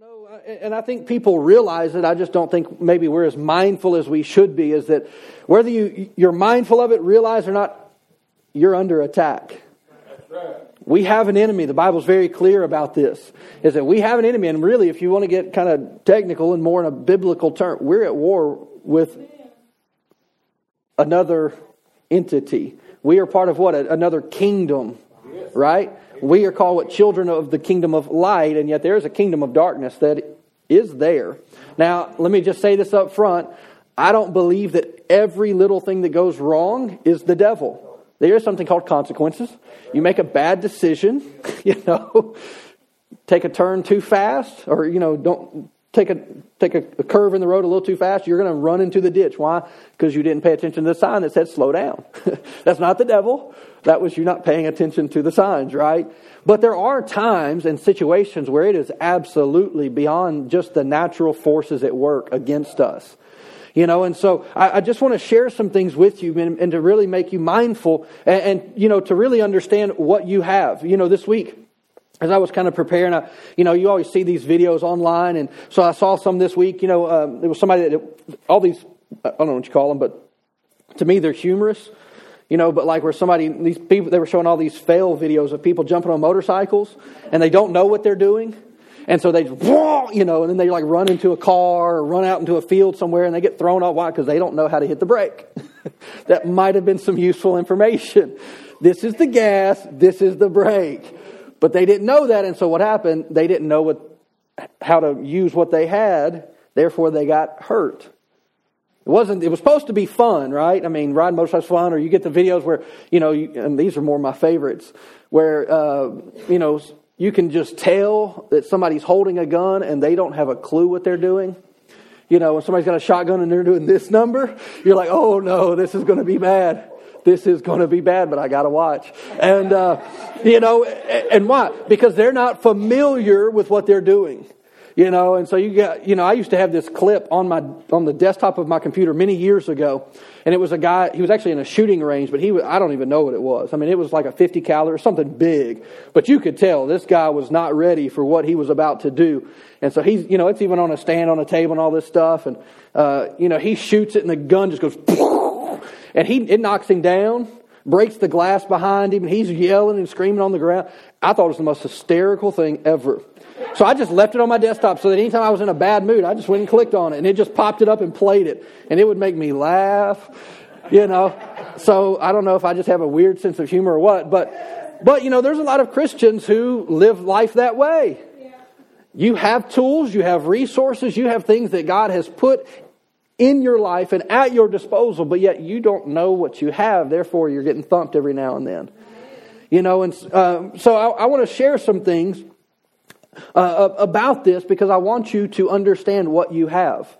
No, and I think people realize it. I just don't think maybe we're as mindful as we should be. Is that whether you you're mindful of it, realize or not, you're under attack. We have an enemy. The Bible's very clear about this. Is that we have an enemy, and really, if you want to get kind of technical and more in a biblical term, we're at war with another entity. We are part of what another kingdom, right? We are called what children of the kingdom of light, and yet there is a kingdom of darkness that is there. Now, let me just say this up front. I don't believe that every little thing that goes wrong is the devil. There is something called consequences. You make a bad decision, you know, take a turn too fast, or you know, don't take a take a, a curve in the road a little too fast. You're going to run into the ditch. Why? Because you didn't pay attention to the sign that said slow down. That's not the devil. That was you not paying attention to the signs, right? But there are times and situations where it is absolutely beyond just the natural forces at work against us. You know, and so I, I just want to share some things with you and, and to really make you mindful and, and, you know, to really understand what you have. You know, this week, as I was kind of preparing, I, you know, you always see these videos online, and so I saw some this week. You know, um, there was somebody that all these I don't know what you call them, but to me they're humorous. You know, but like where somebody these people they were showing all these fail videos of people jumping on motorcycles and they don't know what they're doing. And so they, you know, and then they like run into a car or run out into a field somewhere and they get thrown off. Why? Because they don't know how to hit the brake. that might have been some useful information. This is the gas, this is the brake. But they didn't know that, and so what happened? They didn't know what, how to use what they had, therefore they got hurt. It wasn't. It was supposed to be fun, right? I mean, riding motorcycles fun, or you get the videos where you know, you, and these are more my favorites, where uh, you know you can just tell that somebody's holding a gun and they don't have a clue what they're doing. You know, when somebody's got a shotgun and they're doing this number, you're like, oh no, this is going to be bad. This is going to be bad, but I got to watch. And, uh, you know, and why? Because they're not familiar with what they're doing. You know, and so you got, you know, I used to have this clip on my, on the desktop of my computer many years ago. And it was a guy, he was actually in a shooting range, but he was, I don't even know what it was. I mean, it was like a 50 caliber, something big. But you could tell this guy was not ready for what he was about to do. And so he's, you know, it's even on a stand on a table and all this stuff. And, uh, you know, he shoots it and the gun just goes, and he, it knocks him down breaks the glass behind him, and he's yelling and screaming on the ground. I thought it was the most hysterical thing ever. So I just left it on my desktop so that anytime I was in a bad mood, I just went and clicked on it and it just popped it up and played it. And it would make me laugh, you know. So I don't know if I just have a weird sense of humor or what, but, but you know, there's a lot of Christians who live life that way. You have tools, you have resources, you have things that God has put in your life and at your disposal, but yet you don't know what you have. Therefore, you're getting thumped every now and then. You know, and um, so I, I want to share some things uh, about this because I want you to understand what you have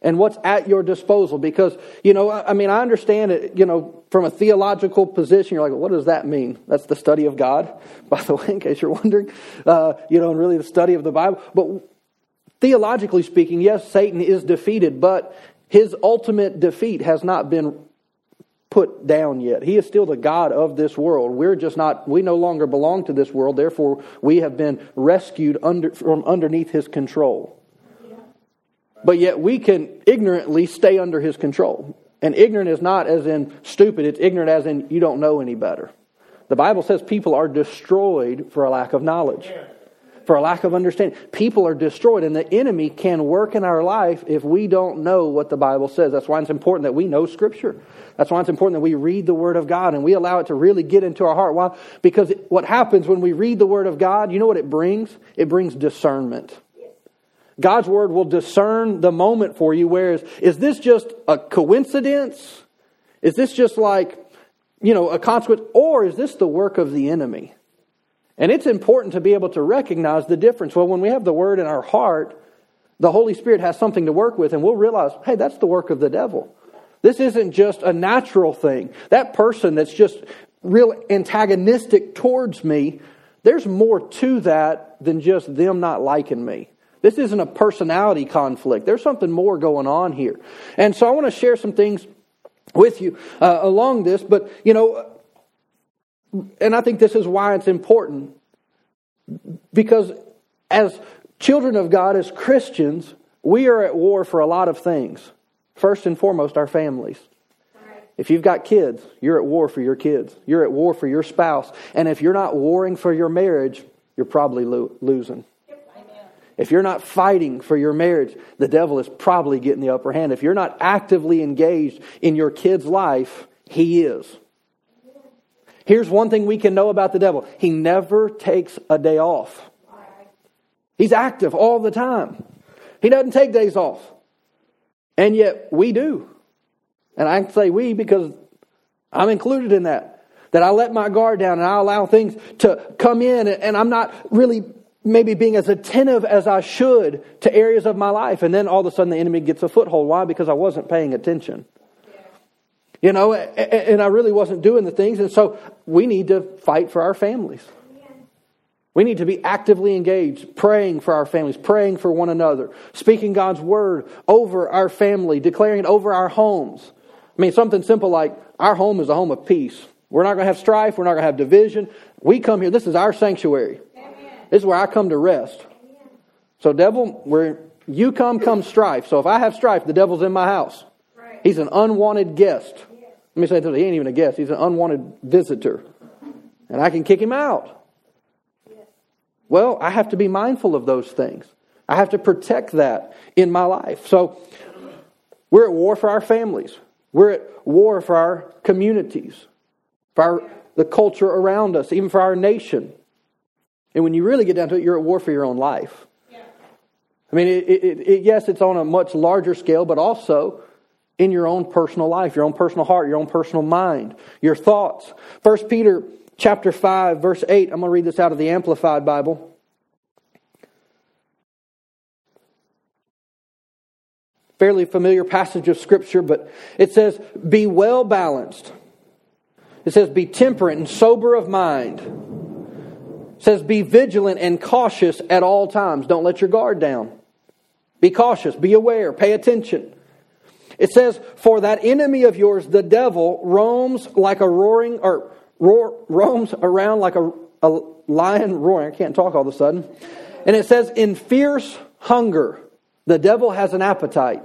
and what's at your disposal. Because, you know, I mean, I understand it, you know, from a theological position, you're like, what does that mean? That's the study of God, by the way, in case you're wondering, uh, you know, and really the study of the Bible. But theologically speaking, yes, Satan is defeated, but his ultimate defeat has not been put down yet. He is still the God of this world. We're just not, we no longer belong to this world. Therefore, we have been rescued under, from underneath his control. But yet we can ignorantly stay under his control. And ignorant is not as in stupid, it's ignorant as in you don't know any better. The Bible says people are destroyed for a lack of knowledge for a lack of understanding. People are destroyed, and the enemy can work in our life if we don't know what the Bible says. That's why it's important that we know Scripture. That's why it's important that we read the Word of God and we allow it to really get into our heart. Why? Because what happens when we read the Word of God, you know what it brings? It brings discernment. God's Word will discern the moment for you, whereas, is this just a coincidence? Is this just like, you know, a consequence? Or is this the work of the enemy? And it's important to be able to recognize the difference. Well, when we have the word in our heart, the Holy Spirit has something to work with, and we'll realize, hey, that's the work of the devil. This isn't just a natural thing. That person that's just real antagonistic towards me, there's more to that than just them not liking me. This isn't a personality conflict. There's something more going on here. And so I want to share some things with you uh, along this, but you know, and I think this is why it's important. Because as children of God, as Christians, we are at war for a lot of things. First and foremost, our families. If you've got kids, you're at war for your kids. You're at war for your spouse. And if you're not warring for your marriage, you're probably lo- losing. If you're not fighting for your marriage, the devil is probably getting the upper hand. If you're not actively engaged in your kid's life, he is. Here's one thing we can know about the devil he never takes a day off. He's active all the time. He doesn't take days off. And yet we do. And I can say we because I'm included in that. That I let my guard down and I allow things to come in and I'm not really maybe being as attentive as I should to areas of my life. And then all of a sudden the enemy gets a foothold. Why? Because I wasn't paying attention. You know, and I really wasn't doing the things. And so we need to fight for our families. We need to be actively engaged, praying for our families, praying for one another, speaking God's word over our family, declaring it over our homes. I mean, something simple like our home is a home of peace. We're not going to have strife. We're not going to have division. We come here. This is our sanctuary. This is where I come to rest. So, devil, where you come, comes strife. So, if I have strife, the devil's in my house. He's an unwanted guest. Let me say this: he ain't even a guest. He's an unwanted visitor, and I can kick him out. Well, I have to be mindful of those things. I have to protect that in my life. So, we're at war for our families. We're at war for our communities, for our, the culture around us, even for our nation. And when you really get down to it, you're at war for your own life. I mean, it, it, it, yes, it's on a much larger scale, but also in your own personal life, your own personal heart, your own personal mind, your thoughts. First Peter chapter 5, verse 8, I'm going to read this out of the Amplified Bible. fairly familiar passage of Scripture, but it says, Be well balanced. It says, Be temperate and sober of mind. It says, Be vigilant and cautious at all times. Don't let your guard down. Be cautious, be aware, pay attention. It says, For that enemy of yours, the devil, roams like a roaring, or roar, roams around like a, a lion roaring. I can't talk all of a sudden. And it says, In fierce hunger. The devil has an appetite.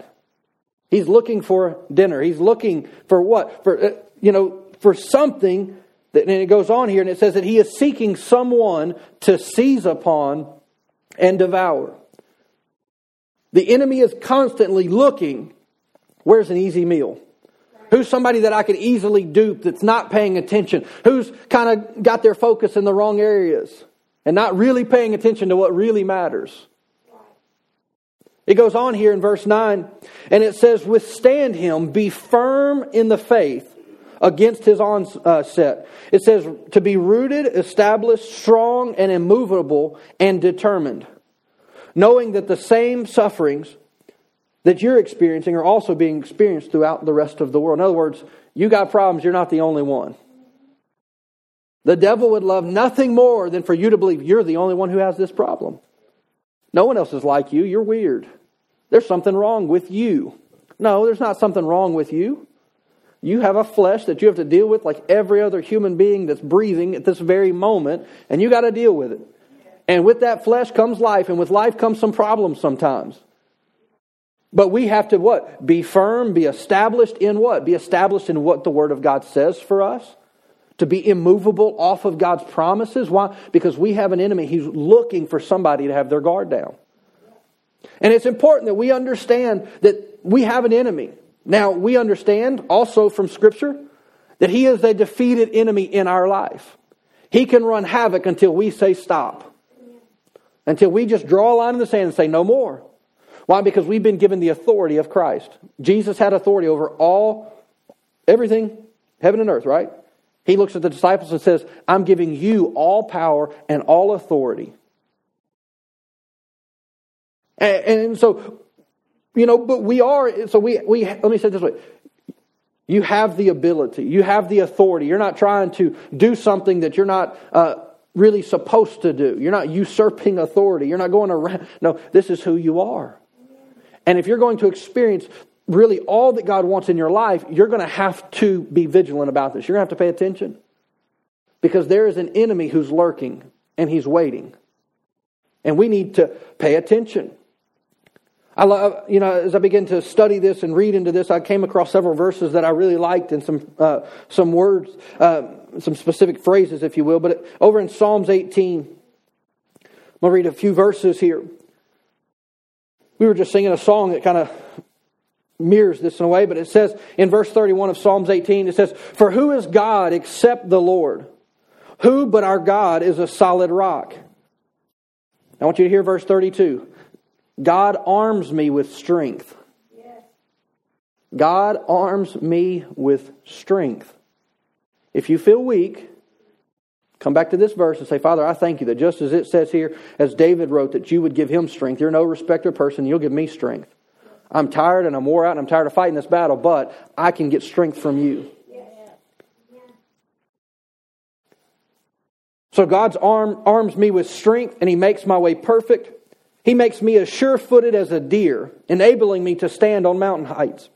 He's looking for dinner. He's looking for what? For, uh, you know, for something. That, and it goes on here and it says that he is seeking someone to seize upon and devour. The enemy is constantly looking. Where's an easy meal? Who's somebody that I could easily dupe that's not paying attention? Who's kind of got their focus in the wrong areas and not really paying attention to what really matters? It goes on here in verse 9, and it says, Withstand him, be firm in the faith against his onset. It says, To be rooted, established, strong, and immovable, and determined, knowing that the same sufferings that you're experiencing are also being experienced throughout the rest of the world. In other words, you got problems, you're not the only one. The devil would love nothing more than for you to believe you're the only one who has this problem. No one else is like you. You're weird. There's something wrong with you. No, there's not something wrong with you. You have a flesh that you have to deal with like every other human being that's breathing at this very moment, and you got to deal with it. And with that flesh comes life, and with life comes some problems sometimes. But we have to what? Be firm, be established in what? Be established in what the Word of God says for us to be immovable off of God's promises. Why? Because we have an enemy. He's looking for somebody to have their guard down. And it's important that we understand that we have an enemy. Now, we understand also from Scripture that he is a defeated enemy in our life. He can run havoc until we say stop. Until we just draw a line in the sand and say no more. Why? Because we've been given the authority of Christ. Jesus had authority over all, everything, heaven and earth, right? He looks at the disciples and says, I'm giving you all power and all authority. And, and, so, you know, but we are, so we, we, let me say this way. You have the ability, you have the authority. You're not trying to do something that you're not uh, really supposed to do. You're not usurping authority. You're not going around. No, this is who you are. And if you're going to experience really all that God wants in your life, you're going to have to be vigilant about this. You're going to have to pay attention. Because there is an enemy who's lurking and he's waiting. And we need to pay attention. I love, you know, as I begin to study this and read into this, I came across several verses that I really liked and some, uh, some words, uh, some specific phrases, if you will. But over in Psalms 18, I'm going to read a few verses here. We were just singing a song that kind of mirrors this in a way, but it says in verse 31 of Psalms 18, it says, For who is God except the Lord? Who but our God is a solid rock? I want you to hear verse 32. God arms me with strength. God arms me with strength. If you feel weak, come back to this verse and say, Father, I thank you that just as it says here, as David wrote, that you would give him strength. You're no respecter of person, you'll give me strength. I'm tired and I'm wore out and I'm tired of fighting this battle, but I can get strength from you. So God's arm arms me with strength and he makes my way perfect. He makes me as sure footed as a deer, enabling me to stand on mountain heights.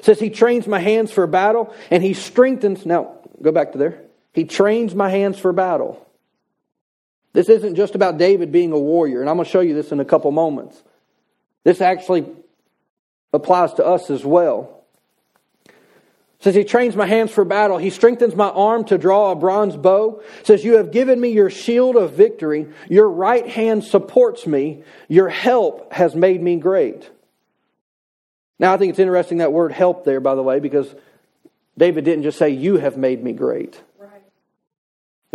says he trains my hands for battle and he strengthens. Now, go back to there. He trains my hands for battle. This isn't just about David being a warrior, and I'm going to show you this in a couple moments. This actually applies to us as well. Says he trains my hands for battle. He strengthens my arm to draw a bronze bow. Says you have given me your shield of victory. Your right hand supports me. Your help has made me great. Now I think it's interesting that word help there, by the way, because David didn't just say, You have made me great.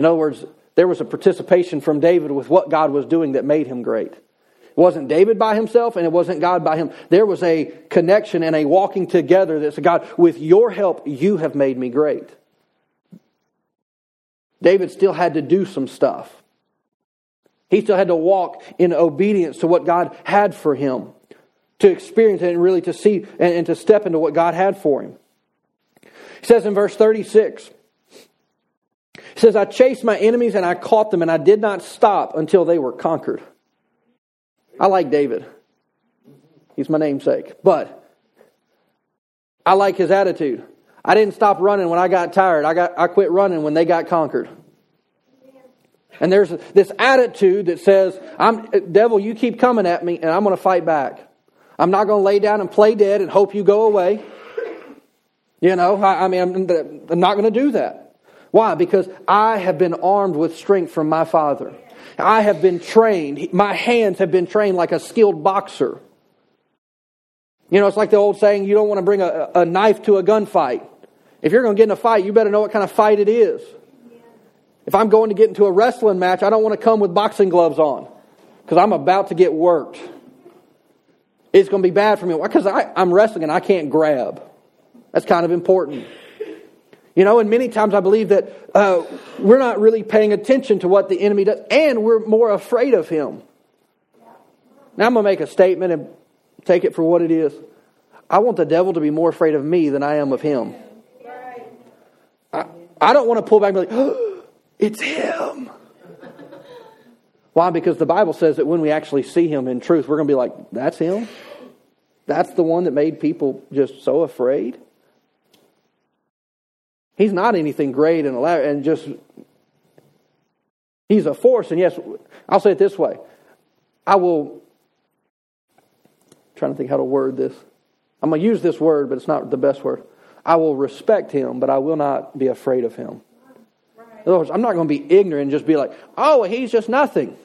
In other words, there was a participation from David with what God was doing that made him great. It wasn't David by himself and it wasn't God by him. There was a connection and a walking together that said, God, with your help, you have made me great. David still had to do some stuff. He still had to walk in obedience to what God had for him, to experience it and really to see and, and to step into what God had for him. He says in verse 36, he says, I chased my enemies and I caught them, and I did not stop until they were conquered. I like David. He's my namesake. But I like his attitude. I didn't stop running when I got tired. I got I quit running when they got conquered. And there's this attitude that says, "I'm devil, you keep coming at me and I'm going to fight back. I'm not going to lay down and play dead and hope you go away." You know, I, I mean, I'm, I'm not going to do that. Why? Because I have been armed with strength from my Father. I have been trained. My hands have been trained like a skilled boxer. You know, it's like the old saying, you don't want to bring a, a knife to a gunfight. If you're going to get in a fight, you better know what kind of fight it is. If I'm going to get into a wrestling match, I don't want to come with boxing gloves on because I'm about to get worked. It's going to be bad for me because I'm wrestling and I can't grab. That's kind of important. You know, and many times I believe that uh, we're not really paying attention to what the enemy does, and we're more afraid of him. Now I'm going to make a statement and take it for what it is. I want the devil to be more afraid of me than I am of him. I, I don't want to pull back and be like, oh, it's him. Why? Because the Bible says that when we actually see him in truth, we're going to be like, that's him? That's the one that made people just so afraid? He's not anything great and elaborate and just he's a force. And yes, I'll say it this way. I will I'm trying to think how to word this. I'm going to use this word, but it's not the best word. I will respect him, but I will not be afraid of him. In other words, I'm not going to be ignorant and just be like, oh, he's just nothing.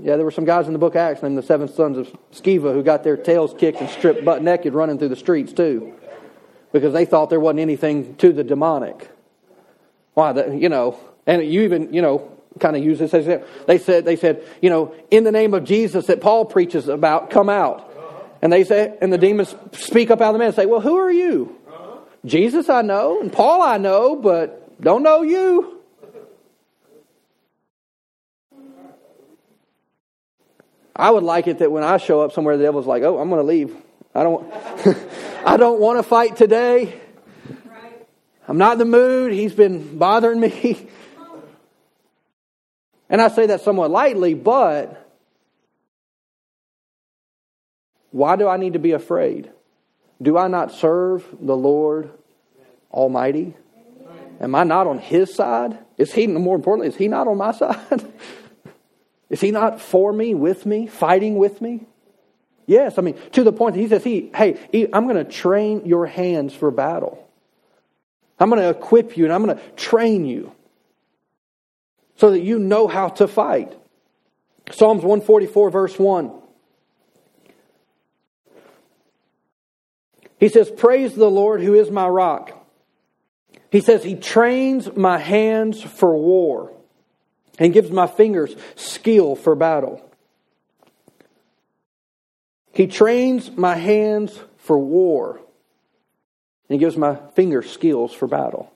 Yeah, there were some guys in the book Acts named the seven sons of Sceva who got their tails kicked and stripped butt naked running through the streets, too because they thought there wasn't anything to the demonic. Why, the, you know, and you even, you know, kind of use this as they said, they said, you know, in the name of Jesus that Paul preaches about, come out. And they say, and the demons speak up out of the man and say, well, who are you? Jesus I know, and Paul I know, but don't know you. I would like it that when I show up somewhere, the devil's like, oh, I'm going to leave. I don't, I don't want to fight today. I'm not in the mood. He's been bothering me. And I say that somewhat lightly, but why do I need to be afraid? Do I not serve the Lord Almighty? Am I not on his side? Is he, more importantly, is he not on my side? is he not for me, with me, fighting with me? Yes, I mean, to the point that he says, he, hey, I'm going to train your hands for battle. I'm going to equip you and I'm going to train you so that you know how to fight. Psalms 144, verse 1. He says, Praise the Lord who is my rock. He says, He trains my hands for war and gives my fingers skill for battle. He trains my hands for war and He gives my fingers skills for battle.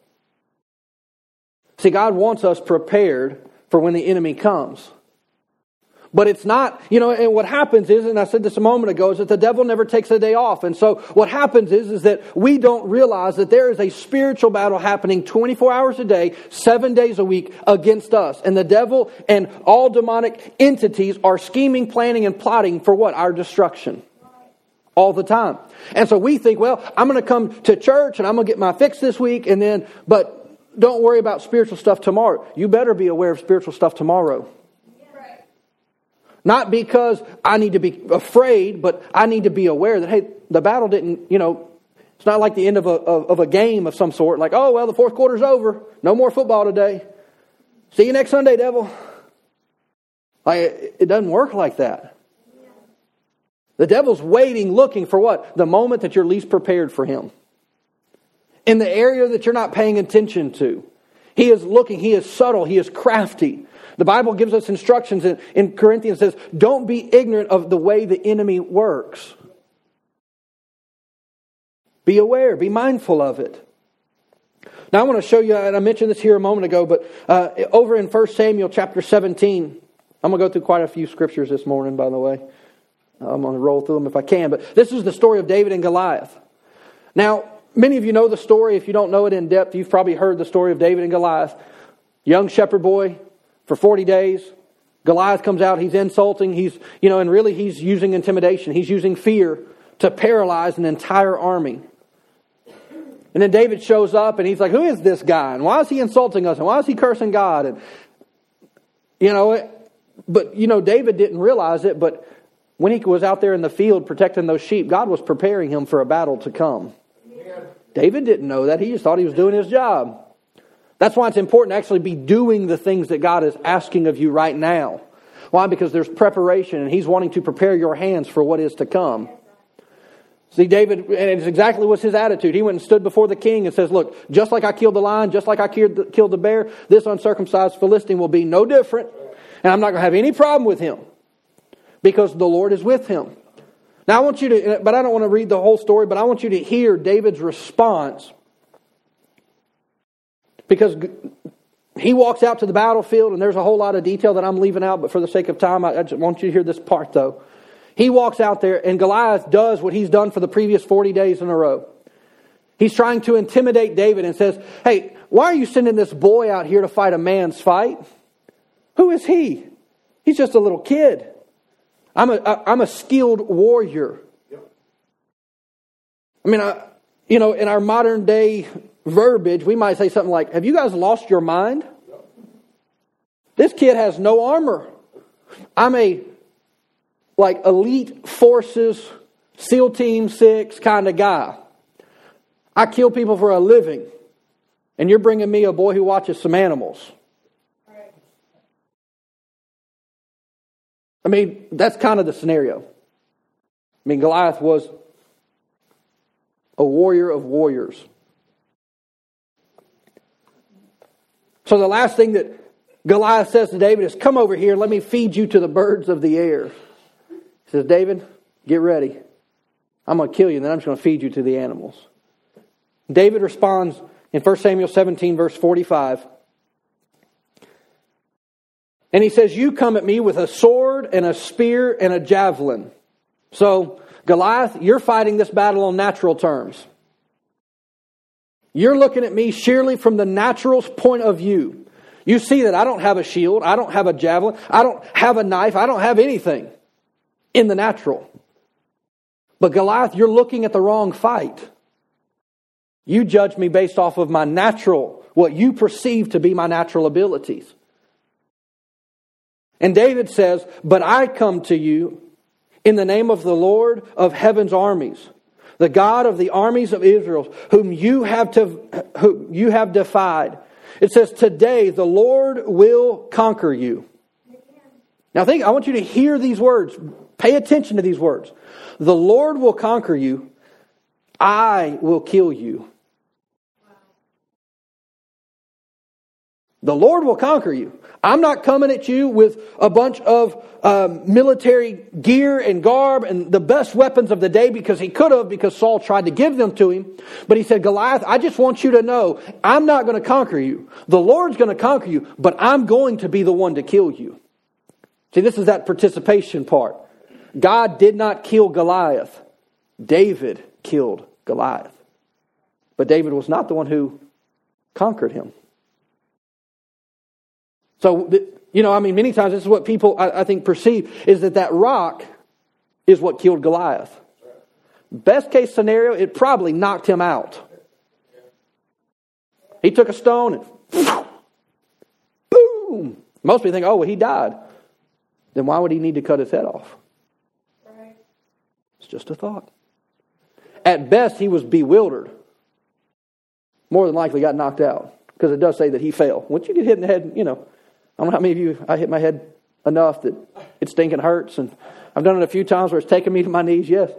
See, God wants us prepared for when the enemy comes. But it's not, you know, and what happens is, and I said this a moment ago, is that the devil never takes a day off. And so what happens is, is that we don't realize that there is a spiritual battle happening 24 hours a day, seven days a week against us. And the devil and all demonic entities are scheming, planning, and plotting for what? Our destruction. All the time. And so we think, well, I'm going to come to church and I'm going to get my fix this week and then, but don't worry about spiritual stuff tomorrow. You better be aware of spiritual stuff tomorrow. Not because I need to be afraid, but I need to be aware that, hey, the battle didn't, you know, it's not like the end of a, of a game of some sort. Like, oh, well, the fourth quarter's over. No more football today. See you next Sunday, devil. Like, it doesn't work like that. The devil's waiting, looking for what? The moment that you're least prepared for him. In the area that you're not paying attention to. He is looking, he is subtle, he is crafty. The Bible gives us instructions in, in Corinthians says, don't be ignorant of the way the enemy works. Be aware, be mindful of it. Now I want to show you, and I mentioned this here a moment ago, but uh, over in 1 Samuel chapter 17, I'm going to go through quite a few scriptures this morning, by the way. I'm going to roll through them if I can, but this is the story of David and Goliath. Now, many of you know the story. If you don't know it in depth, you've probably heard the story of David and Goliath. Young shepherd boy, for 40 days. Goliath comes out, he's insulting, he's, you know, and really he's using intimidation. He's using fear to paralyze an entire army. And then David shows up and he's like, Who is this guy? And why is he insulting us? And why is he cursing God? And, you know, it, but, you know, David didn't realize it, but when he was out there in the field protecting those sheep, God was preparing him for a battle to come. David didn't know that. He just thought he was doing his job. That's why it's important to actually be doing the things that God is asking of you right now. Why? Because there's preparation and He's wanting to prepare your hands for what is to come. See, David, and it's exactly what's his attitude. He went and stood before the king and says, Look, just like I killed the lion, just like I killed the, killed the bear, this uncircumcised Philistine will be no different. And I'm not going to have any problem with him because the Lord is with him. Now, I want you to, but I don't want to read the whole story, but I want you to hear David's response because he walks out to the battlefield, and there's a whole lot of detail that I'm leaving out, but for the sake of time, I, just want you to hear this part, though. He walks out there, and Goliath does what he's done for the previous 40 days in a row. He's trying to intimidate David and says, Hey, why are you sending this boy out here to fight a man's fight? Who is he? He's just a little kid. I'm a, I'm a skilled warrior. I mean, I, you know, in our modern day verbiage, we might say something like, Have you guys lost your mind? This kid has no armor. I'm a like elite forces, SEAL Team 6 kind of guy. I kill people for a living. And you're bringing me a boy who watches some animals. I mean, that's kind of the scenario. I mean, Goliath was a warrior of warriors. So the last thing that Goliath says to David is, Come over here, let me feed you to the birds of the air. He says, David, get ready. I'm going to kill you, and then I'm just going to feed you to the animals. David responds in 1 Samuel 17, verse 45. And he says, You come at me with a sword and a spear and a javelin. So, Goliath, you're fighting this battle on natural terms. You're looking at me sheerly from the natural point of view. You see that I don't have a shield, I don't have a javelin, I don't have a knife, I don't have anything in the natural. But Goliath, you're looking at the wrong fight. You judge me based off of my natural what you perceive to be my natural abilities. And David says, But I come to you in the name of the Lord of heaven's armies, the God of the armies of Israel, whom you have, to, whom you have defied. It says, Today the Lord will conquer you. Now, think, I want you to hear these words. Pay attention to these words. The Lord will conquer you, I will kill you. The Lord will conquer you. I'm not coming at you with a bunch of um, military gear and garb and the best weapons of the day because he could have, because Saul tried to give them to him. But he said, Goliath, I just want you to know I'm not going to conquer you. The Lord's going to conquer you, but I'm going to be the one to kill you. See, this is that participation part. God did not kill Goliath, David killed Goliath. But David was not the one who conquered him. So, you know, I mean, many times this is what people, I, I think, perceive is that that rock is what killed Goliath. Best case scenario, it probably knocked him out. He took a stone and boom. Most people think, oh, well, he died. Then why would he need to cut his head off? It's just a thought. At best, he was bewildered. More than likely got knocked out because it does say that he fell. Once you get hit in the head, you know, I don't know how many of you, I hit my head enough that it stinking hurts. And I've done it a few times where it's taken me to my knees, yes.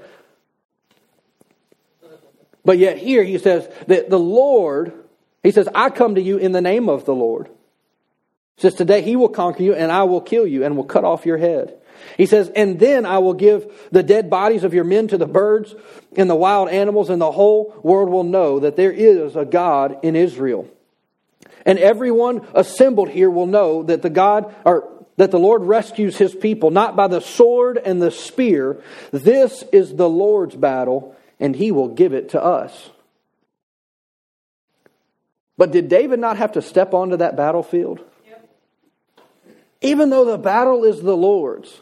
But yet here he says that the Lord, he says, I come to you in the name of the Lord. He says, Today he will conquer you and I will kill you and will cut off your head. He says, And then I will give the dead bodies of your men to the birds and the wild animals, and the whole world will know that there is a God in Israel. And everyone assembled here will know that the God or that the Lord rescues his people not by the sword and the spear. This is the Lord's battle, and he will give it to us. But did David not have to step onto that battlefield? Yep. Even though the battle is the Lord's,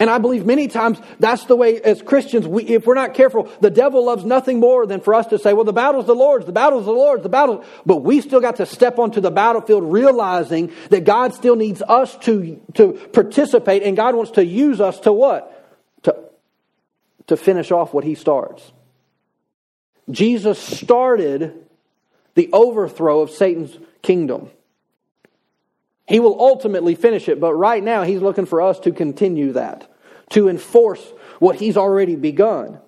and I believe many times that's the way as Christians, we, if we're not careful, the devil loves nothing more than for us to say, well, the battle's the Lord's, the battle's the Lord's, the battle. But we still got to step onto the battlefield realizing that God still needs us to, to participate and God wants to use us to what? To, to finish off what he starts. Jesus started the overthrow of Satan's kingdom. He will ultimately finish it, but right now he's looking for us to continue that, to enforce what he's already begun.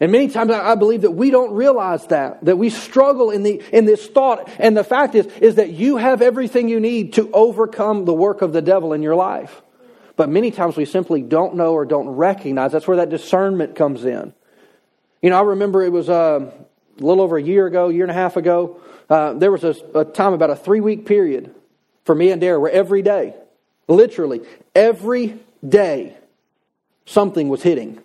And many times I believe that we don't realize that, that we struggle in, the, in this thought. And the fact is, is that you have everything you need to overcome the work of the devil in your life. But many times we simply don't know or don't recognize. That's where that discernment comes in. You know, I remember it was uh, a little over a year ago, year and a half ago. Uh, there was a, a, time about a three week period for me and Dara where every day, literally every day, something was hitting.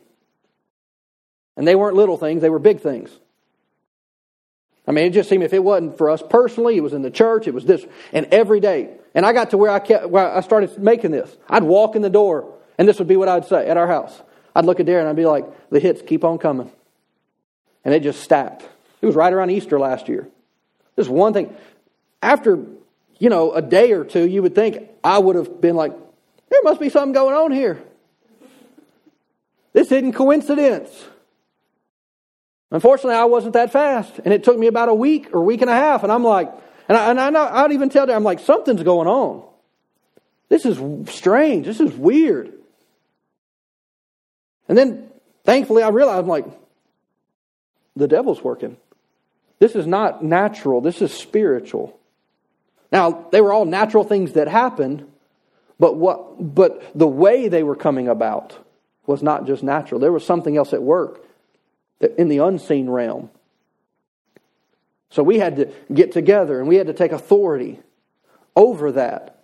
And they weren't little things, they were big things. I mean, it just seemed if it wasn't for us personally, it was in the church, it was this, and every day. And I got to where I kept, where I started making this. I'd walk in the door, and this would be what I'd say at our house. I'd look at Darren and I'd be like, the hits keep on coming. And it just stacked. It was right around Easter last year. This one thing. After, you know, a day or two, you would think I would have been like, there must be something going on here. This isn't coincidence. Unfortunately, I wasn't that fast. And it took me about a week or week and a half. And I'm like, and I, and I know, I'd even tell them, I'm like, something's going on. This is strange. This is weird. And then, thankfully, I realized, I'm like, the devil's working. This is not natural, this is spiritual. Now, they were all natural things that happened, but what but the way they were coming about was not just natural. There was something else at work in the unseen realm. So we had to get together and we had to take authority over that.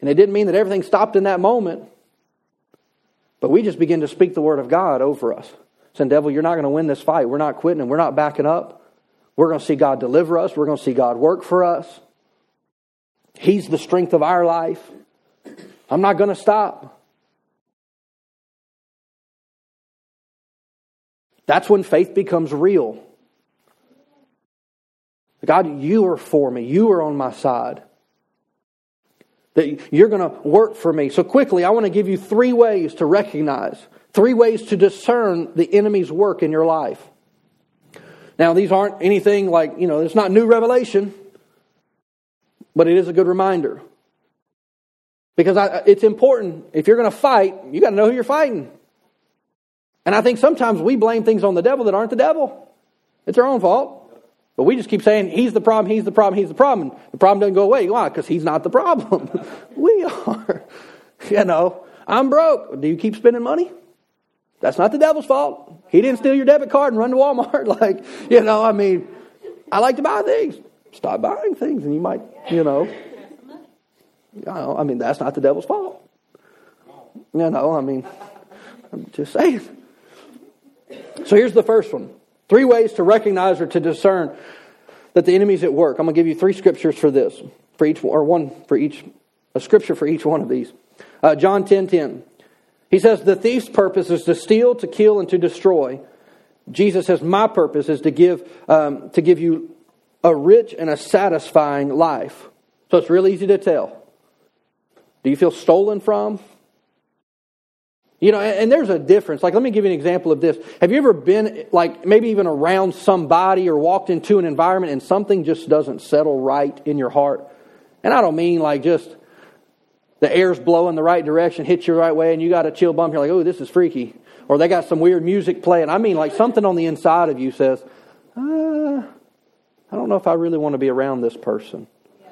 And it didn't mean that everything stopped in that moment, but we just began to speak the word of God over us. Saying, devil, you're not going to win this fight. We're not quitting and we're not backing up. We're going to see God deliver us. We're going to see God work for us. He's the strength of our life. I'm not going to stop. That's when faith becomes real. God, you are for me. You are on my side. That you're going to work for me. So, quickly, I want to give you three ways to recognize, three ways to discern the enemy's work in your life. Now, these aren't anything like, you know, it's not new revelation, but it is a good reminder. Because I, it's important, if you're going to fight, you got to know who you're fighting. And I think sometimes we blame things on the devil that aren't the devil. It's our own fault. But we just keep saying, he's the problem, he's the problem, he's the problem. The problem doesn't go away. Why? Because he's not the problem. we are. You know, I'm broke. Do you keep spending money? That's not the devil's fault. He didn't steal your debit card and run to Walmart. like, you know, I mean, I like to buy things. Stop buying things and you might, you know. You know, I mean, that's not the devil's fault. You know, I mean, I'm just saying. So here's the first one Three ways to recognize or to discern that the enemy's at work. I'm going to give you three scriptures for this, for each, or one for each, a scripture for each one of these. Uh, John 10 10. He says, The thief's purpose is to steal, to kill, and to destroy. Jesus says, My purpose is to give, um, to give you a rich and a satisfying life. So it's real easy to tell. Do you feel stolen from? You know, and there's a difference. Like, let me give you an example of this. Have you ever been, like, maybe even around somebody or walked into an environment and something just doesn't settle right in your heart? And I don't mean like just the air's blowing the right direction, hits you the right way, and you got a chill bump. You're like, oh, this is freaky. Or they got some weird music playing. I mean, like something on the inside of you says, uh, I don't know if I really want to be around this person. Yeah.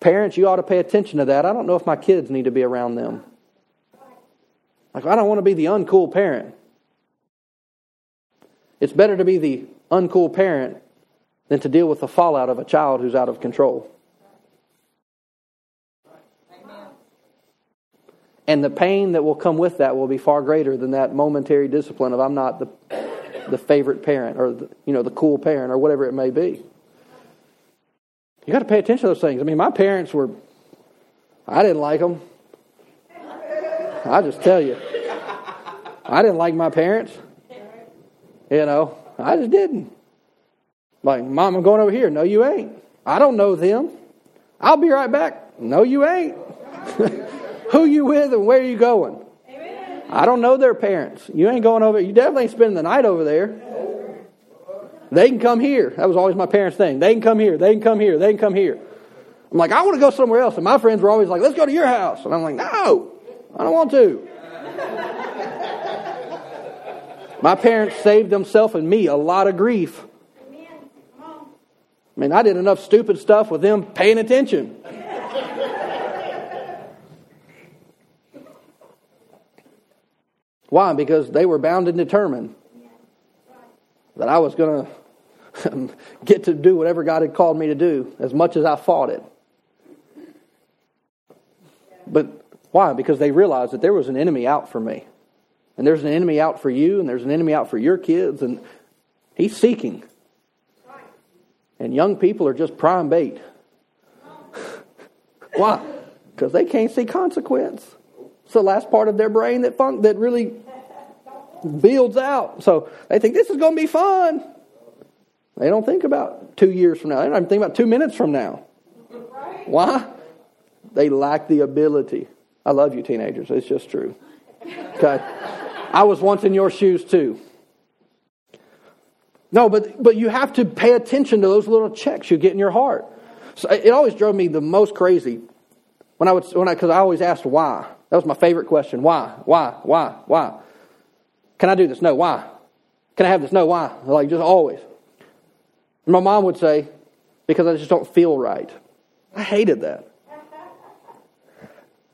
Parents, you ought to pay attention to that. I don't know if my kids need to be around them. Like, I don't want to be the uncool parent. It's better to be the uncool parent than to deal with the fallout of a child who's out of control. And the pain that will come with that will be far greater than that momentary discipline of I'm not the, the favorite parent or the, you know the cool parent or whatever it may be. You got to pay attention to those things. I mean, my parents were I didn't like them. I just tell you. I didn't like my parents. You know, I just didn't. Like, Mom, I'm going over here. No, you ain't. I don't know them. I'll be right back. No, you ain't. Who you with and where you going? Amen. I don't know their parents. You ain't going over. You definitely ain't spending the night over there. They can come here. That was always my parents' thing. They can come here. They can come here. They can come here. I'm like, I want to go somewhere else. And my friends were always like, let's go to your house. And I'm like, no, I don't want to. My parents saved themselves and me a lot of grief. I mean, I did enough stupid stuff with them paying attention. Why? Because they were bound and determined that I was going to get to do whatever God had called me to do as much as I fought it. But why? Because they realized that there was an enemy out for me. And there's an enemy out for you, and there's an enemy out for your kids, and he's seeking. And young people are just prime bait. Why? Because they can't see consequence. It's the last part of their brain that fun- that really builds out. So they think this is going to be fun. They don't think about two years from now. They don't even think about two minutes from now. Why? They lack the ability. I love you, teenagers. It's just true. Okay. I was once in your shoes too. No, but, but you have to pay attention to those little checks you get in your heart. So it always drove me the most crazy when I would, when I, because I always asked why. That was my favorite question. Why? Why? Why? Why? Can I do this? No. Why? Can I have this? No. Why? Like just always. And my mom would say, because I just don't feel right. I hated that.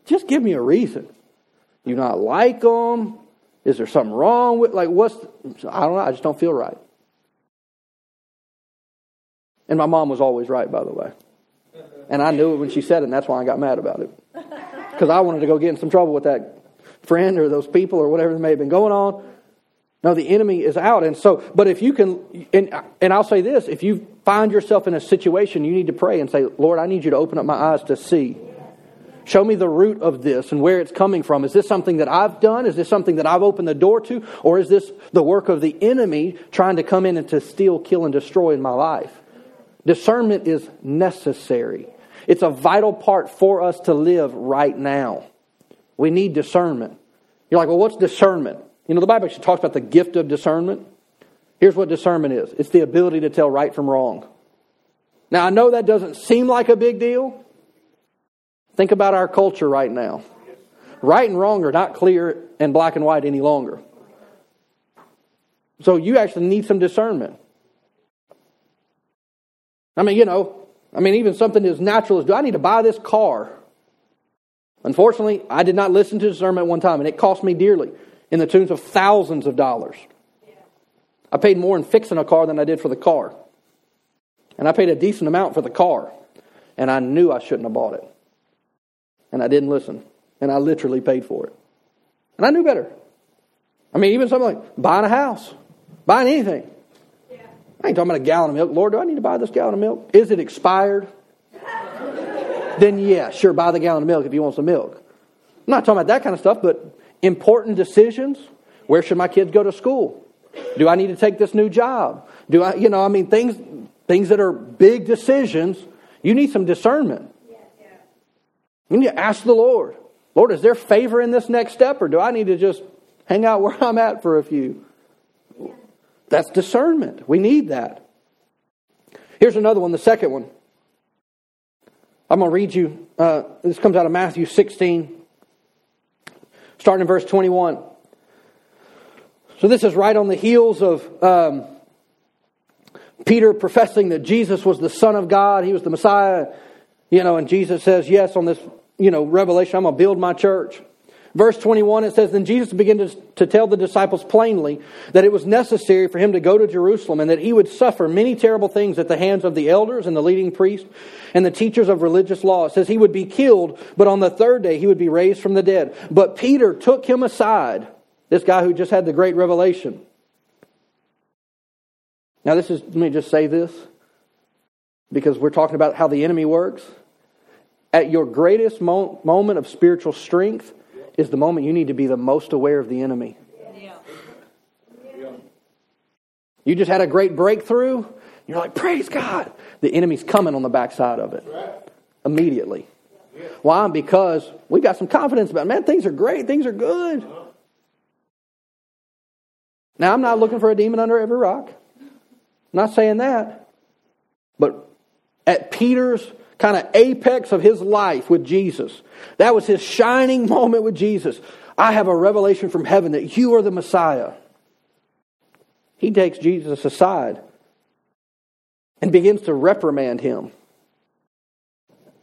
Just give me a reason. You not like them? Is there something wrong with, like, what's, I don't know, I just don't feel right. And my mom was always right, by the way. And I knew it when she said it, and that's why I got mad about it. Because I wanted to go get in some trouble with that friend or those people or whatever may have been going on. No, the enemy is out. And so, but if you can, and, and I'll say this if you find yourself in a situation, you need to pray and say, Lord, I need you to open up my eyes to see. Show me the root of this and where it's coming from. Is this something that I've done? Is this something that I've opened the door to? Or is this the work of the enemy trying to come in and to steal, kill, and destroy in my life? Discernment is necessary. It's a vital part for us to live right now. We need discernment. You're like, well, what's discernment? You know, the Bible actually talks about the gift of discernment. Here's what discernment is it's the ability to tell right from wrong. Now, I know that doesn't seem like a big deal. Think about our culture right now. Right and wrong are not clear and black and white any longer. So you actually need some discernment. I mean, you know, I mean, even something as natural as do I need to buy this car? Unfortunately, I did not listen to discernment one time, and it cost me dearly in the tunes of thousands of dollars. I paid more in fixing a car than I did for the car. And I paid a decent amount for the car. And I knew I shouldn't have bought it. And I didn't listen. And I literally paid for it. And I knew better. I mean, even something like buying a house, buying anything. Yeah. I ain't talking about a gallon of milk. Lord, do I need to buy this gallon of milk? Is it expired? then, yeah, sure, buy the gallon of milk if you want some milk. I'm not talking about that kind of stuff, but important decisions. Where should my kids go to school? Do I need to take this new job? Do I, you know, I mean, things, things that are big decisions, you need some discernment. You need to ask the Lord, Lord, is there favor in this next step, or do I need to just hang out where I'm at for a few? That's discernment. We need that. Here's another one, the second one. I'm going to read you. Uh, this comes out of Matthew 16, starting in verse 21. So this is right on the heels of um, Peter professing that Jesus was the Son of God, he was the Messiah. You know, and Jesus says, Yes, on this, you know, revelation, I'm going to build my church. Verse 21, it says, Then Jesus began to, to tell the disciples plainly that it was necessary for him to go to Jerusalem and that he would suffer many terrible things at the hands of the elders and the leading priests and the teachers of religious law. It says he would be killed, but on the third day he would be raised from the dead. But Peter took him aside, this guy who just had the great revelation. Now, this is, let me just say this because we're talking about how the enemy works. At your greatest mo- moment of spiritual strength is the moment you need to be the most aware of the enemy. You just had a great breakthrough. You're like, praise God. The enemy's coming on the backside of it immediately. Why? Because we've got some confidence about, man, things are great, things are good. Now, I'm not looking for a demon under every rock. I'm not saying that. But at Peter's kind of apex of his life with Jesus. That was his shining moment with Jesus. I have a revelation from heaven that you are the Messiah. He takes Jesus aside and begins to reprimand him.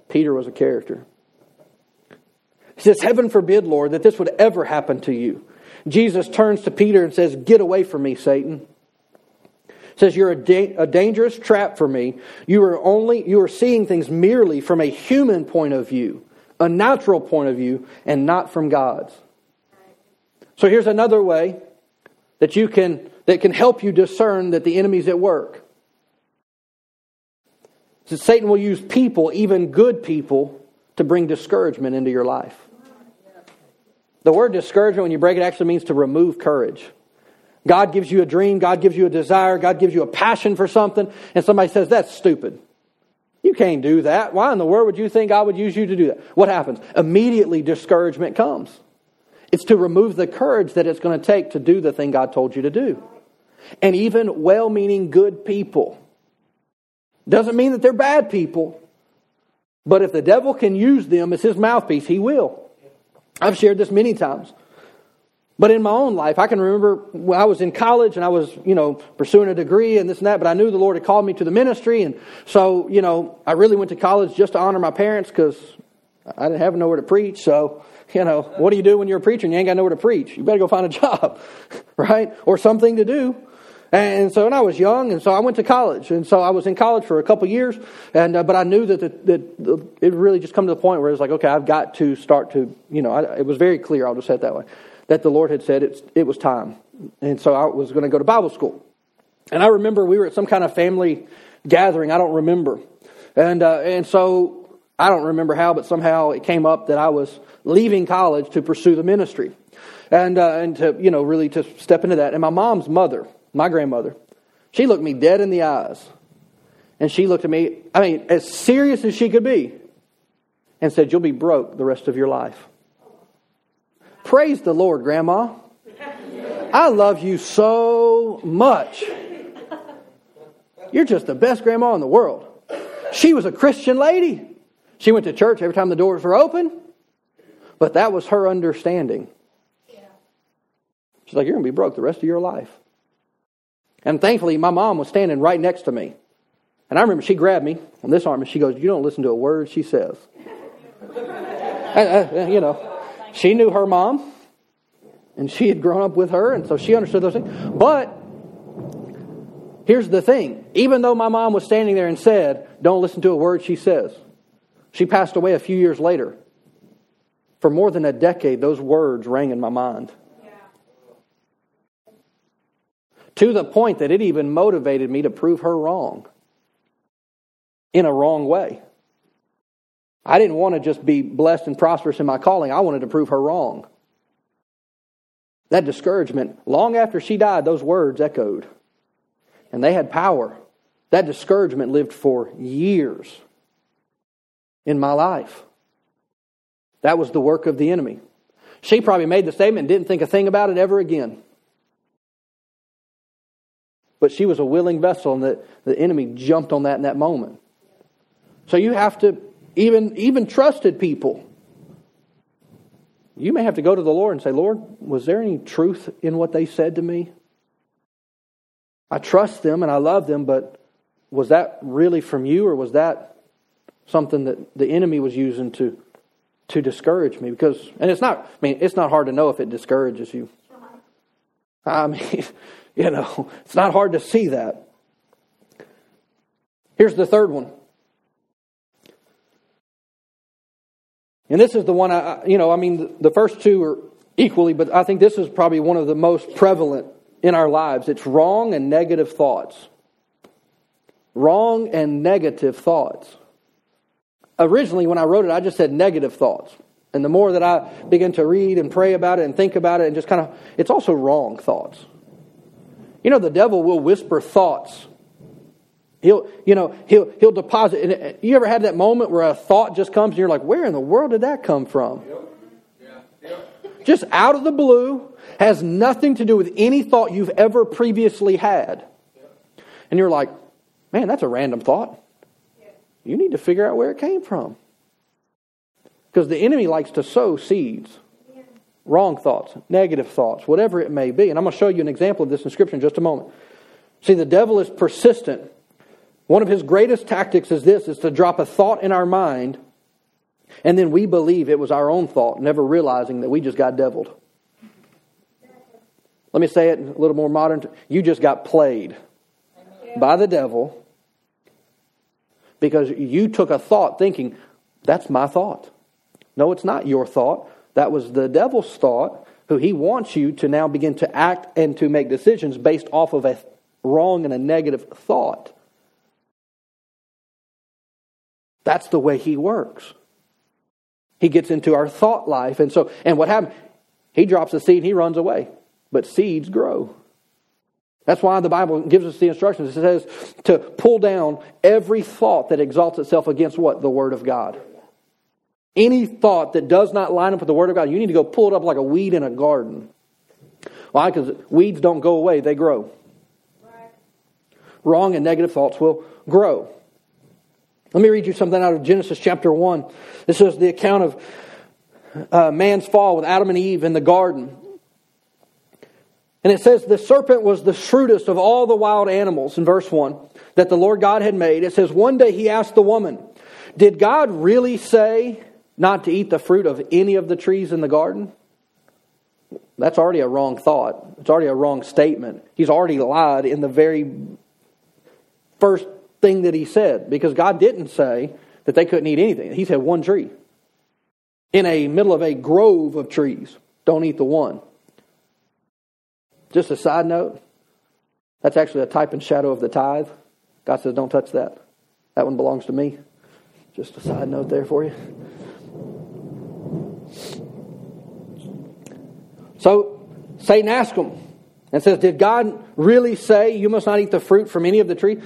Peter was a character. He says, Heaven forbid, Lord, that this would ever happen to you. Jesus turns to Peter and says, Get away from me, Satan says you're a, da- a dangerous trap for me. You are only you are seeing things merely from a human point of view, a natural point of view, and not from God's. So here's another way that you can that can help you discern that the enemy's at work. So Satan will use people, even good people, to bring discouragement into your life. The word discouragement, when you break it, actually means to remove courage. God gives you a dream, God gives you a desire, God gives you a passion for something, and somebody says, That's stupid. You can't do that. Why in the world would you think God would use you to do that? What happens? Immediately discouragement comes. It's to remove the courage that it's going to take to do the thing God told you to do. And even well meaning good people. Doesn't mean that they're bad people, but if the devil can use them as his mouthpiece, he will. I've shared this many times. But in my own life, I can remember when I was in college and I was, you know, pursuing a degree and this and that, but I knew the Lord had called me to the ministry. And so, you know, I really went to college just to honor my parents because I didn't have nowhere to preach. So, you know, what do you do when you're a preacher and you ain't got nowhere to preach? You better go find a job, right? Or something to do. And so, and I was young, and so I went to college, and so I was in college for a couple years, and uh, but I knew that the, that the, it really just come to the point where it was like, okay, I've got to start to, you know, I, it was very clear. I'll just say it that way that the Lord had said it, it was time. And so I was going to go to Bible school. And I remember we were at some kind of family gathering. I don't remember. And, uh, and so I don't remember how, but somehow it came up that I was leaving college to pursue the ministry and, uh, and to, you know, really to step into that. And my mom's mother, my grandmother, she looked me dead in the eyes. And she looked at me, I mean, as serious as she could be, and said, You'll be broke the rest of your life. Praise the Lord, Grandma. I love you so much. You're just the best grandma in the world. She was a Christian lady. She went to church every time the doors were open, but that was her understanding. She's like, You're going to be broke the rest of your life. And thankfully, my mom was standing right next to me. And I remember she grabbed me on this arm and she goes, You don't listen to a word she says. and, uh, you know, she knew her mom and she had grown up with her, and so she understood those things. But here's the thing even though my mom was standing there and said, Don't listen to a word she says, she passed away a few years later. For more than a decade, those words rang in my mind. To the point that it even motivated me to prove her wrong in a wrong way. I didn't want to just be blessed and prosperous in my calling, I wanted to prove her wrong. That discouragement, long after she died, those words echoed. And they had power. That discouragement lived for years in my life. That was the work of the enemy. She probably made the statement and didn't think a thing about it ever again. But she was a willing vessel, and the, the enemy jumped on that in that moment. So you have to, even, even trusted people, you may have to go to the Lord and say, Lord, was there any truth in what they said to me? I trust them and I love them, but was that really from you or was that something that the enemy was using to to discourage me? Because and it's not I mean, it's not hard to know if it discourages you. I mean, you know, it's not hard to see that. Here's the third one. And this is the one I, you know, I mean, the first two are equally, but I think this is probably one of the most prevalent in our lives. It's wrong and negative thoughts. Wrong and negative thoughts. Originally, when I wrote it, I just said negative thoughts. And the more that I begin to read and pray about it and think about it and just kind of, it's also wrong thoughts. You know, the devil will whisper thoughts He'll, you know, he'll, he'll deposit. And uh, you ever had that moment where a thought just comes and you're like, where in the world did that come from? Just out of the blue, has nothing to do with any thought you've ever previously had. And you're like, man, that's a random thought. You need to figure out where it came from. Because the enemy likes to sow seeds wrong thoughts, negative thoughts, whatever it may be. And I'm going to show you an example of this in Scripture in just a moment. See, the devil is persistent one of his greatest tactics is this is to drop a thought in our mind and then we believe it was our own thought, never realizing that we just got deviled. Let me say it a little more modern. You just got played by the devil because you took a thought thinking, that's my thought. No, it's not your thought. That was the devil's thought, who he wants you to now begin to act and to make decisions based off of a wrong and a negative thought. That's the way he works. He gets into our thought life. And so, and what happens? He drops a seed and he runs away. But seeds grow. That's why the Bible gives us the instructions. It says to pull down every thought that exalts itself against what? The Word of God. Any thought that does not line up with the Word of God, you need to go pull it up like a weed in a garden. Why? Because weeds don't go away, they grow. Wrong and negative thoughts will grow. Let me read you something out of Genesis chapter 1. This is the account of uh, man's fall with Adam and Eve in the garden. And it says, The serpent was the shrewdest of all the wild animals, in verse 1, that the Lord God had made. It says, One day he asked the woman, Did God really say not to eat the fruit of any of the trees in the garden? That's already a wrong thought. It's already a wrong statement. He's already lied in the very first thing that he said because God didn't say that they couldn't eat anything. He said one tree. In a middle of a grove of trees. Don't eat the one. Just a side note, that's actually a type and shadow of the tithe. God says, don't touch that. That one belongs to me. Just a side note there for you. So Satan asked him and says, Did God really say you must not eat the fruit from any of the tree?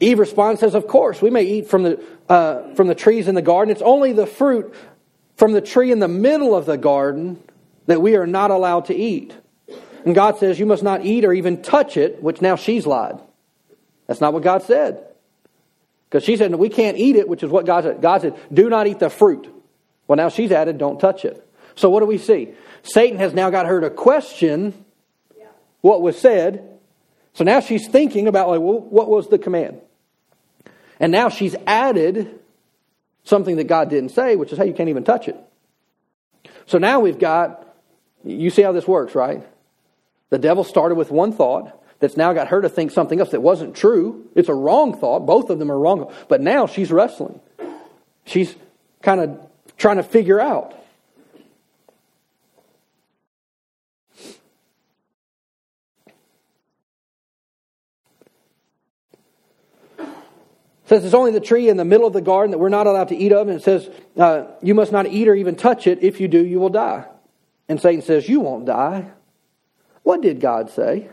Eve responds, says, Of course, we may eat from the, uh, from the trees in the garden. It's only the fruit from the tree in the middle of the garden that we are not allowed to eat. And God says, You must not eat or even touch it, which now she's lied. That's not what God said. Because she said, We can't eat it, which is what God said. God said, Do not eat the fruit. Well, now she's added, Don't touch it. So what do we see? Satan has now got her to question what was said. So now she's thinking about, like, well, what was the command? And now she's added something that God didn't say, which is, hey, you can't even touch it. So now we've got, you see how this works, right? The devil started with one thought that's now got her to think something else that wasn't true. It's a wrong thought. Both of them are wrong. But now she's wrestling. She's kind of trying to figure out. Says it's only the tree in the middle of the garden that we're not allowed to eat of, and it says uh, you must not eat or even touch it. If you do, you will die. And Satan says, You won't die. What did God say?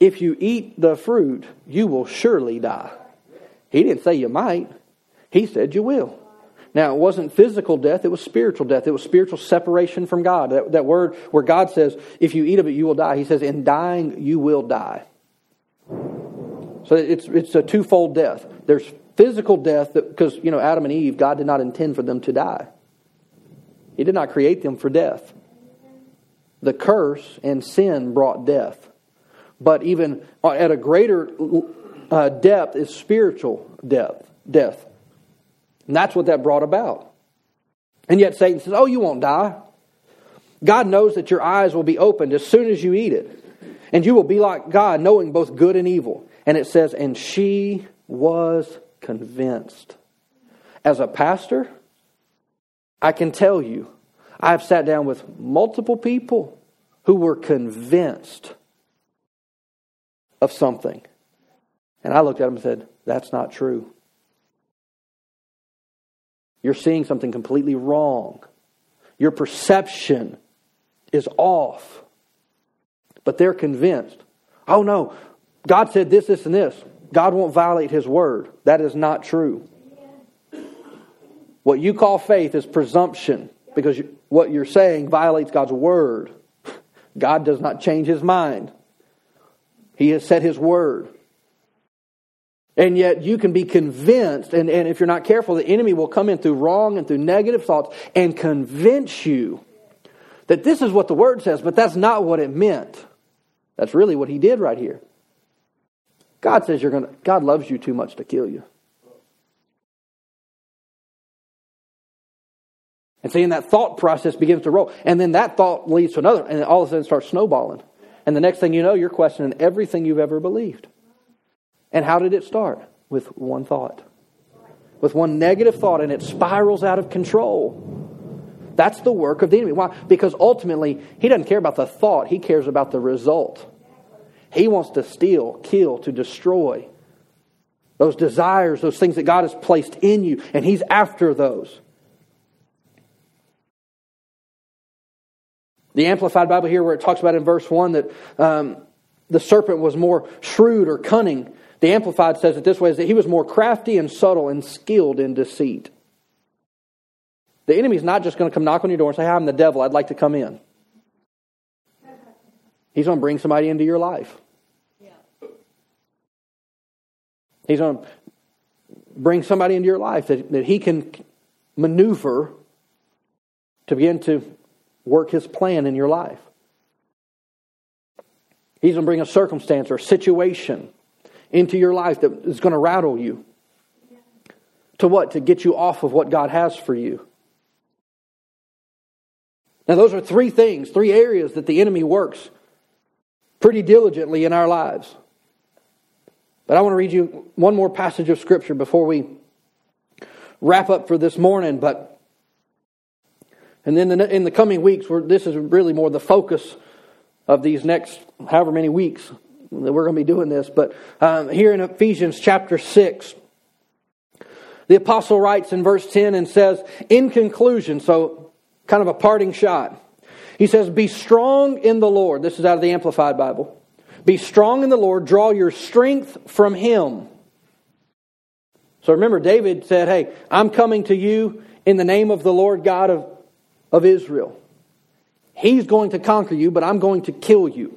If you eat the fruit, you will surely die. He didn't say you might, He said you will. Now, it wasn't physical death, it was spiritual death. It was spiritual separation from God. That, that word where God says, If you eat of it, you will die. He says, In dying, you will die. So it's, it's a twofold death. There's physical death because, you know, Adam and Eve, God did not intend for them to die. He did not create them for death. The curse and sin brought death. But even at a greater uh, depth is spiritual death. Death. And that's what that brought about. And yet Satan says, Oh, you won't die. God knows that your eyes will be opened as soon as you eat it. And you will be like God, knowing both good and evil. And it says, and she was convinced. As a pastor, I can tell you, I've sat down with multiple people who were convinced of something. And I looked at them and said, That's not true. You're seeing something completely wrong. Your perception is off. But they're convinced. Oh no, God said this, this, and this. God won't violate His word. That is not true. What you call faith is presumption because what you're saying violates God's word. God does not change His mind, He has said His word. And yet you can be convinced, and, and if you're not careful, the enemy will come in through wrong and through negative thoughts and convince you that this is what the word says, but that's not what it meant. That's really what he did right here. God says you're going to, God loves you too much to kill you. And seeing that thought process begins to roll. And then that thought leads to another, and all of a sudden starts snowballing. And the next thing you know, you're questioning everything you've ever believed. And how did it start? With one thought. With one negative thought, and it spirals out of control. That's the work of the enemy. Why? Because ultimately, he doesn't care about the thought, he cares about the result. He wants to steal, kill, to destroy those desires, those things that God has placed in you, and He's after those. The Amplified Bible here, where it talks about in verse 1 that um, the serpent was more shrewd or cunning, the Amplified says it this way is that he was more crafty and subtle and skilled in deceit. The enemy's not just going to come knock on your door and say, I'm the devil, I'd like to come in. He's going to bring somebody into your life. Yeah. He's going to bring somebody into your life that, that he can maneuver to begin to work his plan in your life. He's going to bring a circumstance or a situation into your life that is going to rattle you. To what? To get you off of what God has for you. Now, those are three things, three areas that the enemy works pretty diligently in our lives. But I want to read you one more passage of Scripture before we wrap up for this morning. But and then in the coming weeks, this is really more the focus of these next however many weeks that we're going to be doing this. But um, here in Ephesians chapter 6, The apostle writes in verse 10 and says, In conclusion, so kind of a parting shot, he says, Be strong in the Lord. This is out of the Amplified Bible. Be strong in the Lord, draw your strength from Him. So remember, David said, Hey, I'm coming to you in the name of the Lord God of, of Israel. He's going to conquer you, but I'm going to kill you.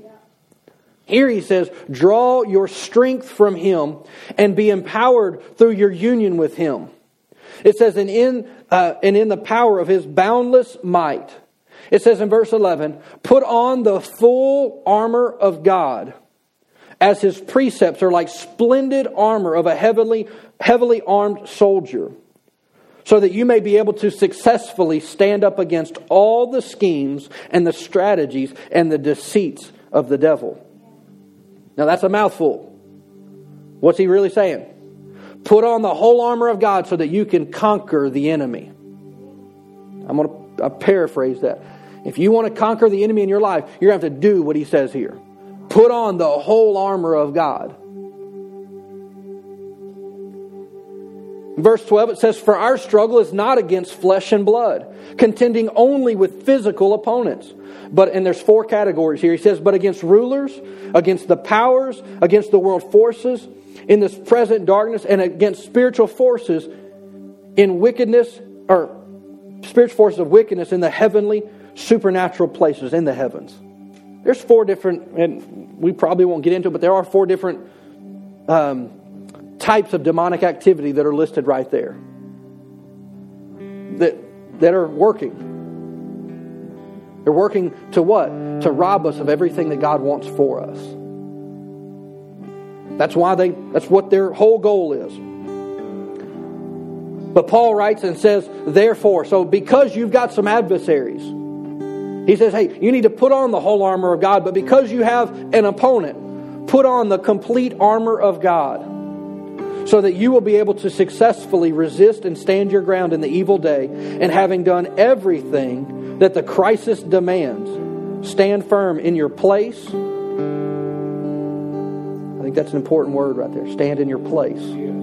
Here he says, draw your strength from him and be empowered through your union with him. It says, and in, uh, and in the power of his boundless might. It says in verse 11, put on the full armor of God as his precepts are like splendid armor of a heavily, heavily armed soldier so that you may be able to successfully stand up against all the schemes and the strategies and the deceits of the devil. Now that's a mouthful. What's he really saying? Put on the whole armor of God so that you can conquer the enemy. I'm going to paraphrase that. If you want to conquer the enemy in your life, you're going to have to do what he says here. Put on the whole armor of God. Verse 12, it says, For our struggle is not against flesh and blood, contending only with physical opponents. But, and there's four categories here. He says, But against rulers, against the powers, against the world forces, in this present darkness, and against spiritual forces in wickedness, or spiritual forces of wickedness in the heavenly, supernatural places in the heavens. There's four different, and we probably won't get into it, but there are four different um, types of demonic activity that are listed right there that, that are working. They're working to what? To rob us of everything that God wants for us. That's why they that's what their whole goal is. But Paul writes and says, therefore, so because you've got some adversaries, he says, hey, you need to put on the whole armor of God, but because you have an opponent, put on the complete armor of God so that you will be able to successfully resist and stand your ground in the evil day, and having done everything that the crisis demands, stand firm in your place. I think that's an important word right there. Stand in your place.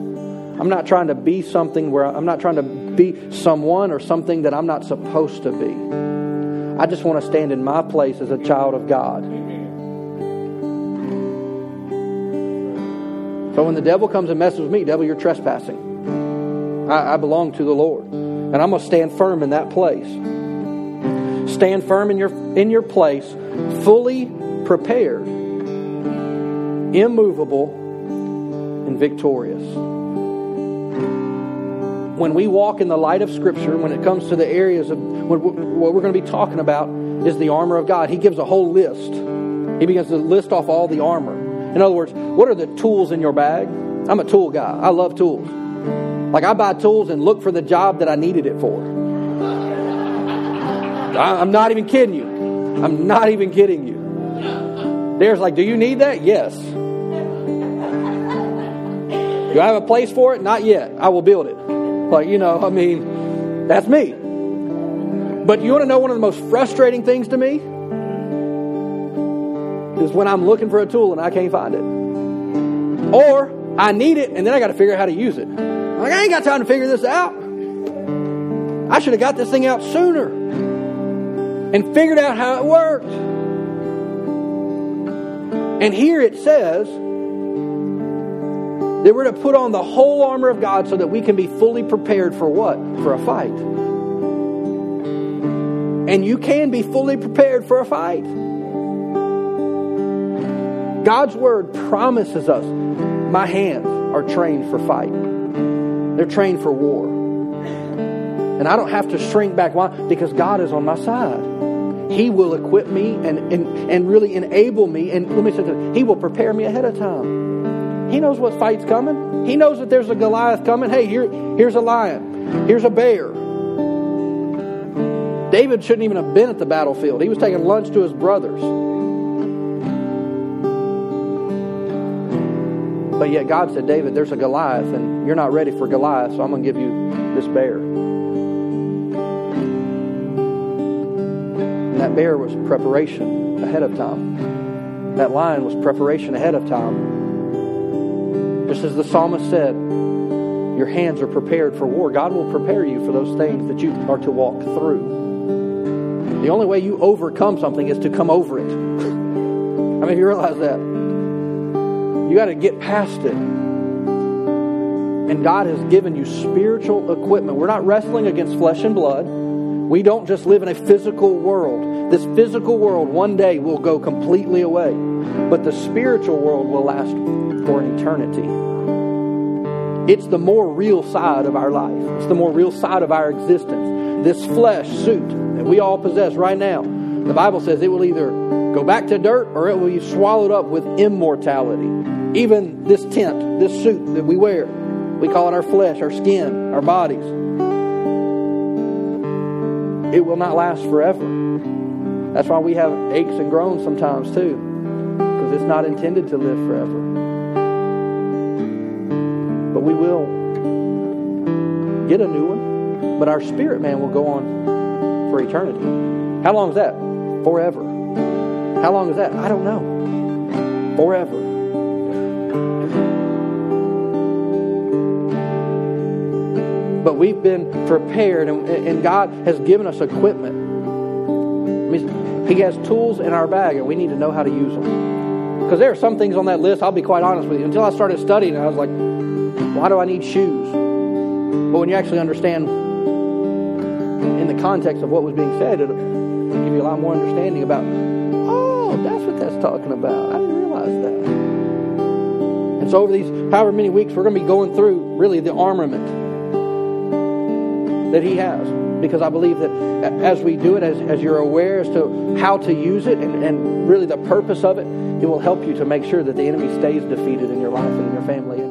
I'm not trying to be something where I'm not trying to be someone or something that I'm not supposed to be. I just want to stand in my place as a child of God. So when the devil comes and messes with me, devil, you're trespassing. I, I belong to the Lord. And I'm going to stand firm in that place. Stand firm in your, in your place, fully prepared, immovable, and victorious. When we walk in the light of Scripture, when it comes to the areas of what we're going to be talking about is the armor of God, He gives a whole list. He begins to list off all the armor. In other words, what are the tools in your bag? I'm a tool guy. I love tools. Like I buy tools and look for the job that I needed it for. I'm not even kidding you. I'm not even kidding you. There's like, do you need that? Yes. Do I have a place for it? Not yet. I will build it. Like, you know, I mean, that's me. But you want to know one of the most frustrating things to me? is when I'm looking for a tool and I can't find it. Or I need it and then I got to figure out how to use it. Like, I ain't got time to figure this out. I should have got this thing out sooner and figured out how it worked. And here it says that we're to put on the whole armor of God so that we can be fully prepared for what? For a fight. And you can be fully prepared for a fight. God's word promises us my hands are trained for fight, they're trained for war. And I don't have to shrink back. Why? Because God is on my side. He will equip me and, and, and really enable me. And let me say this He will prepare me ahead of time. He knows what fight's coming. He knows that there's a Goliath coming. Hey, here, here's a lion. Here's a bear. David shouldn't even have been at the battlefield. He was taking lunch to his brothers. But yet God said, David, there's a Goliath, and you're not ready for Goliath, so I'm going to give you this bear. And that bear was preparation ahead of time. That lion was preparation ahead of time. Just as the psalmist said, your hands are prepared for war. God will prepare you for those things that you are to walk through. The only way you overcome something is to come over it. I mean, you realize that. You got to get past it. And God has given you spiritual equipment. We're not wrestling against flesh and blood. We don't just live in a physical world. This physical world one day will go completely away, but the spiritual world will last for an eternity. It's the more real side of our life, it's the more real side of our existence. This flesh suit that we all possess right now, the Bible says it will either go back to dirt or it will be swallowed up with immortality. Even this tent, this suit that we wear, we call it our flesh, our skin, our bodies it will not last forever. That's why we have aches and groans sometimes too, because it's not intended to live forever. But we will get a new one, but our spirit man will go on for eternity. How long is that? Forever. How long is that? I don't know. Forever. but we've been prepared and, and God has given us equipment. He has tools in our bag and we need to know how to use them. Because there are some things on that list, I'll be quite honest with you, until I started studying, I was like, why do I need shoes? But when you actually understand in the context of what was being said, it'll give you a lot more understanding about, oh, that's what that's talking about. I didn't realize that. And so over these however many weeks, we're going to be going through really the armament that He has. Because I believe that as we do it, as, as you're aware as to how to use it and, and really the purpose of it, it will help you to make sure that the enemy stays defeated in your life and in your family